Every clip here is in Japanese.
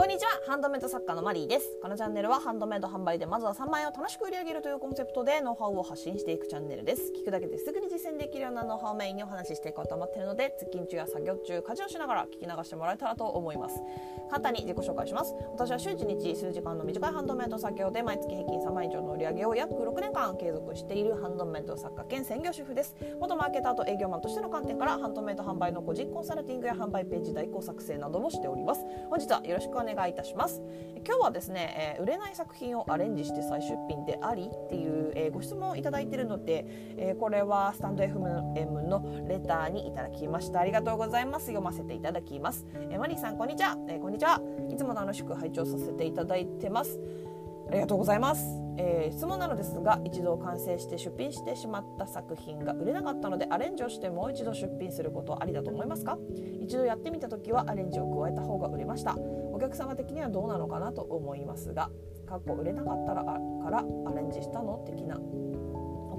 こんにちは。ハンドメイド作家のマリーです。このチャンネルはハンドメイド販売でまずは3万円を楽しく売り上げるというコンセプトでノウハウを発信していくチャンネルです。聞くだけですぐに実践できるようなノウハウをメインにお話ししていこうと思っているので通勤中や作業中家事をしながら聞き流してもらえたらと思います。簡単に自己紹介します。私は週1日数時間の短いハンドメイド作業で毎月平均3万以上の売り上げを約6年間継続しているハンドメイド作家兼専業主婦です。元マーケターと営業マンとしての観点からハンドメイド販売の個人コンサルティングや販売ページ代行作成などもしております。本日はよろしくお願い願いいたします。今日はですね、えー、売れない作品をアレンジして再出品でありっていう、えー、ご質問をいただいているので、えー、これはスタンド FM のレターにいただきました。ありがとうございます。読ませていただきます、えマリーさんこんにちは、えこんにちは。いつも楽しく拝聴させていただいてます。ありがとうございます、えー、質問なのですが一度完成して出品してしまった作品が売れなかったのでアレンジをしてもう一度出品することはありだと思いますか？一度やってみた時はアレンジを加えた方が売れました。お客様的にはどうなのかなと思いますがかっこ売れなかったらからアレンジしたの？的な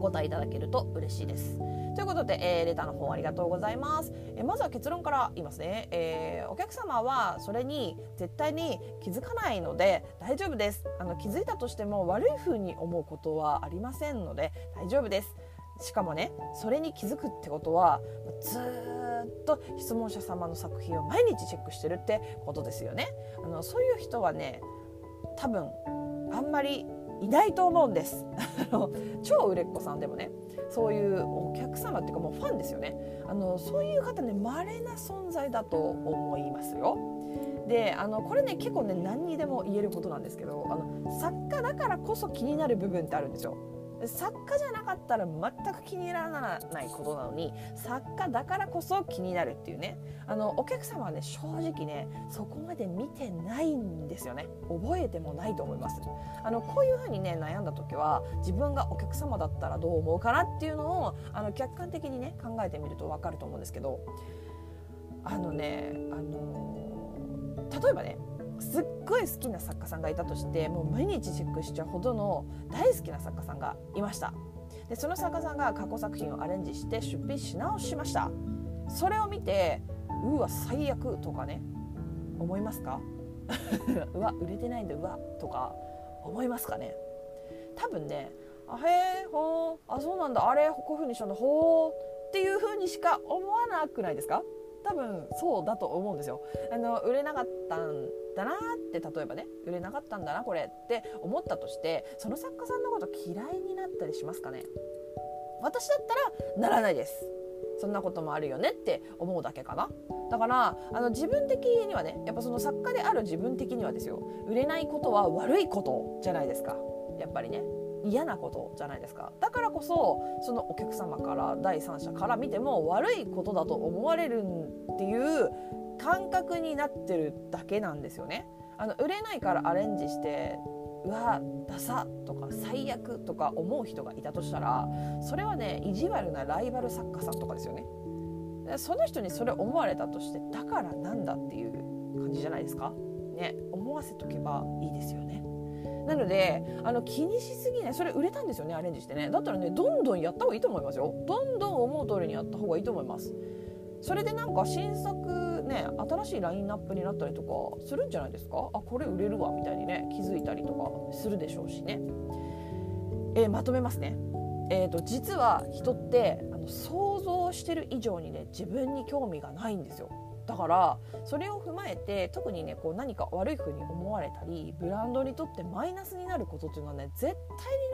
お答えいただけると嬉しいですということで、えー、レターの方ありがとうございます。えー、まずは結論から言いますね、えー、お客様はそれに絶対に気づかないので大丈夫です。あの気づいたとしても悪い風に思うことはありませんので大丈夫です。しかもねそれに気づくってことはずっと質問者様の作品を毎日チェックしてるってことですよね。あのそういう人はね多分あんまりいないと思うんです。超売れっ子さんでもねそういうお客様っていうかもうファンですよね。あのそういう方ね稀な存在だと思いますよ。であのこれね結構ね何にでも言えることなんですけどあの作家だからこそ気になる部分ってあるんですよ。作家じゃなかったら全く気にならないことなのに作家だからこそ気になるっていうね。あのお客様はね正直ねそこまで見てないんですよね。覚えてもないと思います。あのこういうふうにね悩んだ時は自分がお客様だったらどう思うかなっていうのをあの客観的にね考えてみると分かると思うんですけど。あのねあの例えばねすっごい好きな作家さんがいたとしてもう毎日チェックしちゃうほどの大好きな作家さんがいました。でその作家さんが過去作品をアレンジして出品し直しました。それを見てうわ最悪とかね思いますか？うわ売れてないんだうわとか思いますかね？多分ねあへえほうあそうなんだあれこういう風にしたんだほうっていう風にしか思わなくないですか？多分そうだと思うんですよ。あの売れなかったんだなって例えばね売れなかったんだなこれって思ったとしてその作家さんのこと嫌いになったりしますかね？私だったらならないです。そんなこともあるよねって思うだけかな。だからあの自分的にはねやっぱその作家である自分的にはですよ。売れないことは悪いことじゃないですか。やっぱりね。嫌なことじゃないですか。だからこそそのお客様から第三者から見ても悪いことだと思われるっていう感覚になってるだけなんですよね。あの売れないからアレンジしてうわダサとか最悪とか思う人がいたとしたらそれはね意地悪なライバル作家さんとかですよね。その人にそれ思われたとしてだからなんだっていう感じじゃないですか。ね思わせとけばいいですよね。なのであの気にしすぎない。それ売れたんですよねアレンジしてね。だったらねどんどんやった方がいいと思いますよ。どんどん思う通りにやった方がいいと思います。それでなんか新作ね新しいラインナップになったりとかするんじゃないですか？あこれ売れるわみたいにね気づいたりとかするでしょうしね、えー、まとめますね。えーと、実は人ってあの想像してる以上にね自分に興味がないんですよ。だからそれを踏まえて特にねこう何か悪い風に思われたりブランドにとってマイナスになることっていうのはね絶対に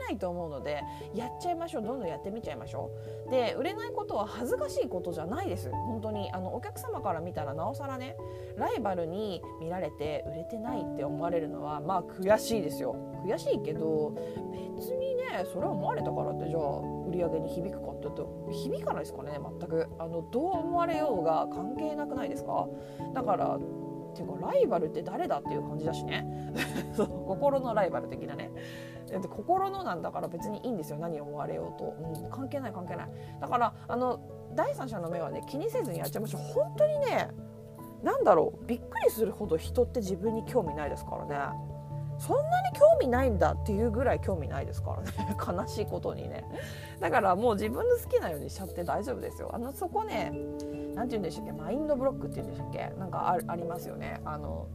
ないと思うのでやっちゃいましょう。どんどんやってみちゃいましょう。で売れないことは恥ずかしいことじゃないです。本当に。あのお客様から見たらなおさらねライバルに見られて売れてないって思われるのはまあ悔しいですよ。悔しいけど別にねそれは思われたからってじゃあ売り上げに響くかって言うと響かないですかね全く。あのどう思われようが関係なくないですか？だからてかライバルって誰だっていう感じだしね。心のライバル的なね。で心のなんだから別にいいんですよ何を思われようと、うん、関係ない関係ない。だからあの第三者の目はね気にせずにやっちゃいましょう。本当にねなんだろう。びっくりするほど人って自分に興味ないですからね。そんなに興味ないんだっていうぐらい興味ないですからね。悲しいことにね。だからもう自分の好きなようにしちゃって大丈夫ですよ。あのそこね何て言うんでしたっけ？マインドブロックって言うんでしたっけ？なんかありますよね。あの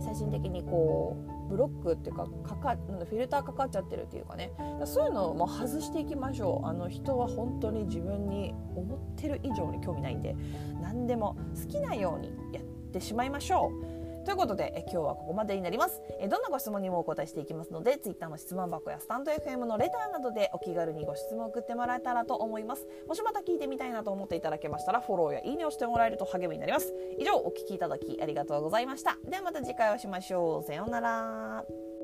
精神的にこうブロックっていうかかかなんフィルターかかっちゃってるっていうかね。そういうのをもう外していきましょう。あの人は本当に自分に思ってる以上に興味ないんで何でも好きなようにやってしまいましょう。ということでえ今日はここまでになります。えどんなご質問にもお答えしていきますので Twitter の質問箱やスタンド FM のレターなどでお気軽にご質問を送ってもらえたらと思います。もしまた聞いてみたいなと思っていただけましたらフォローやいいねをしてもらえると励みになります。以上お聞きいただきありがとうございました。ではまた次回お会いしましょう。さようなら。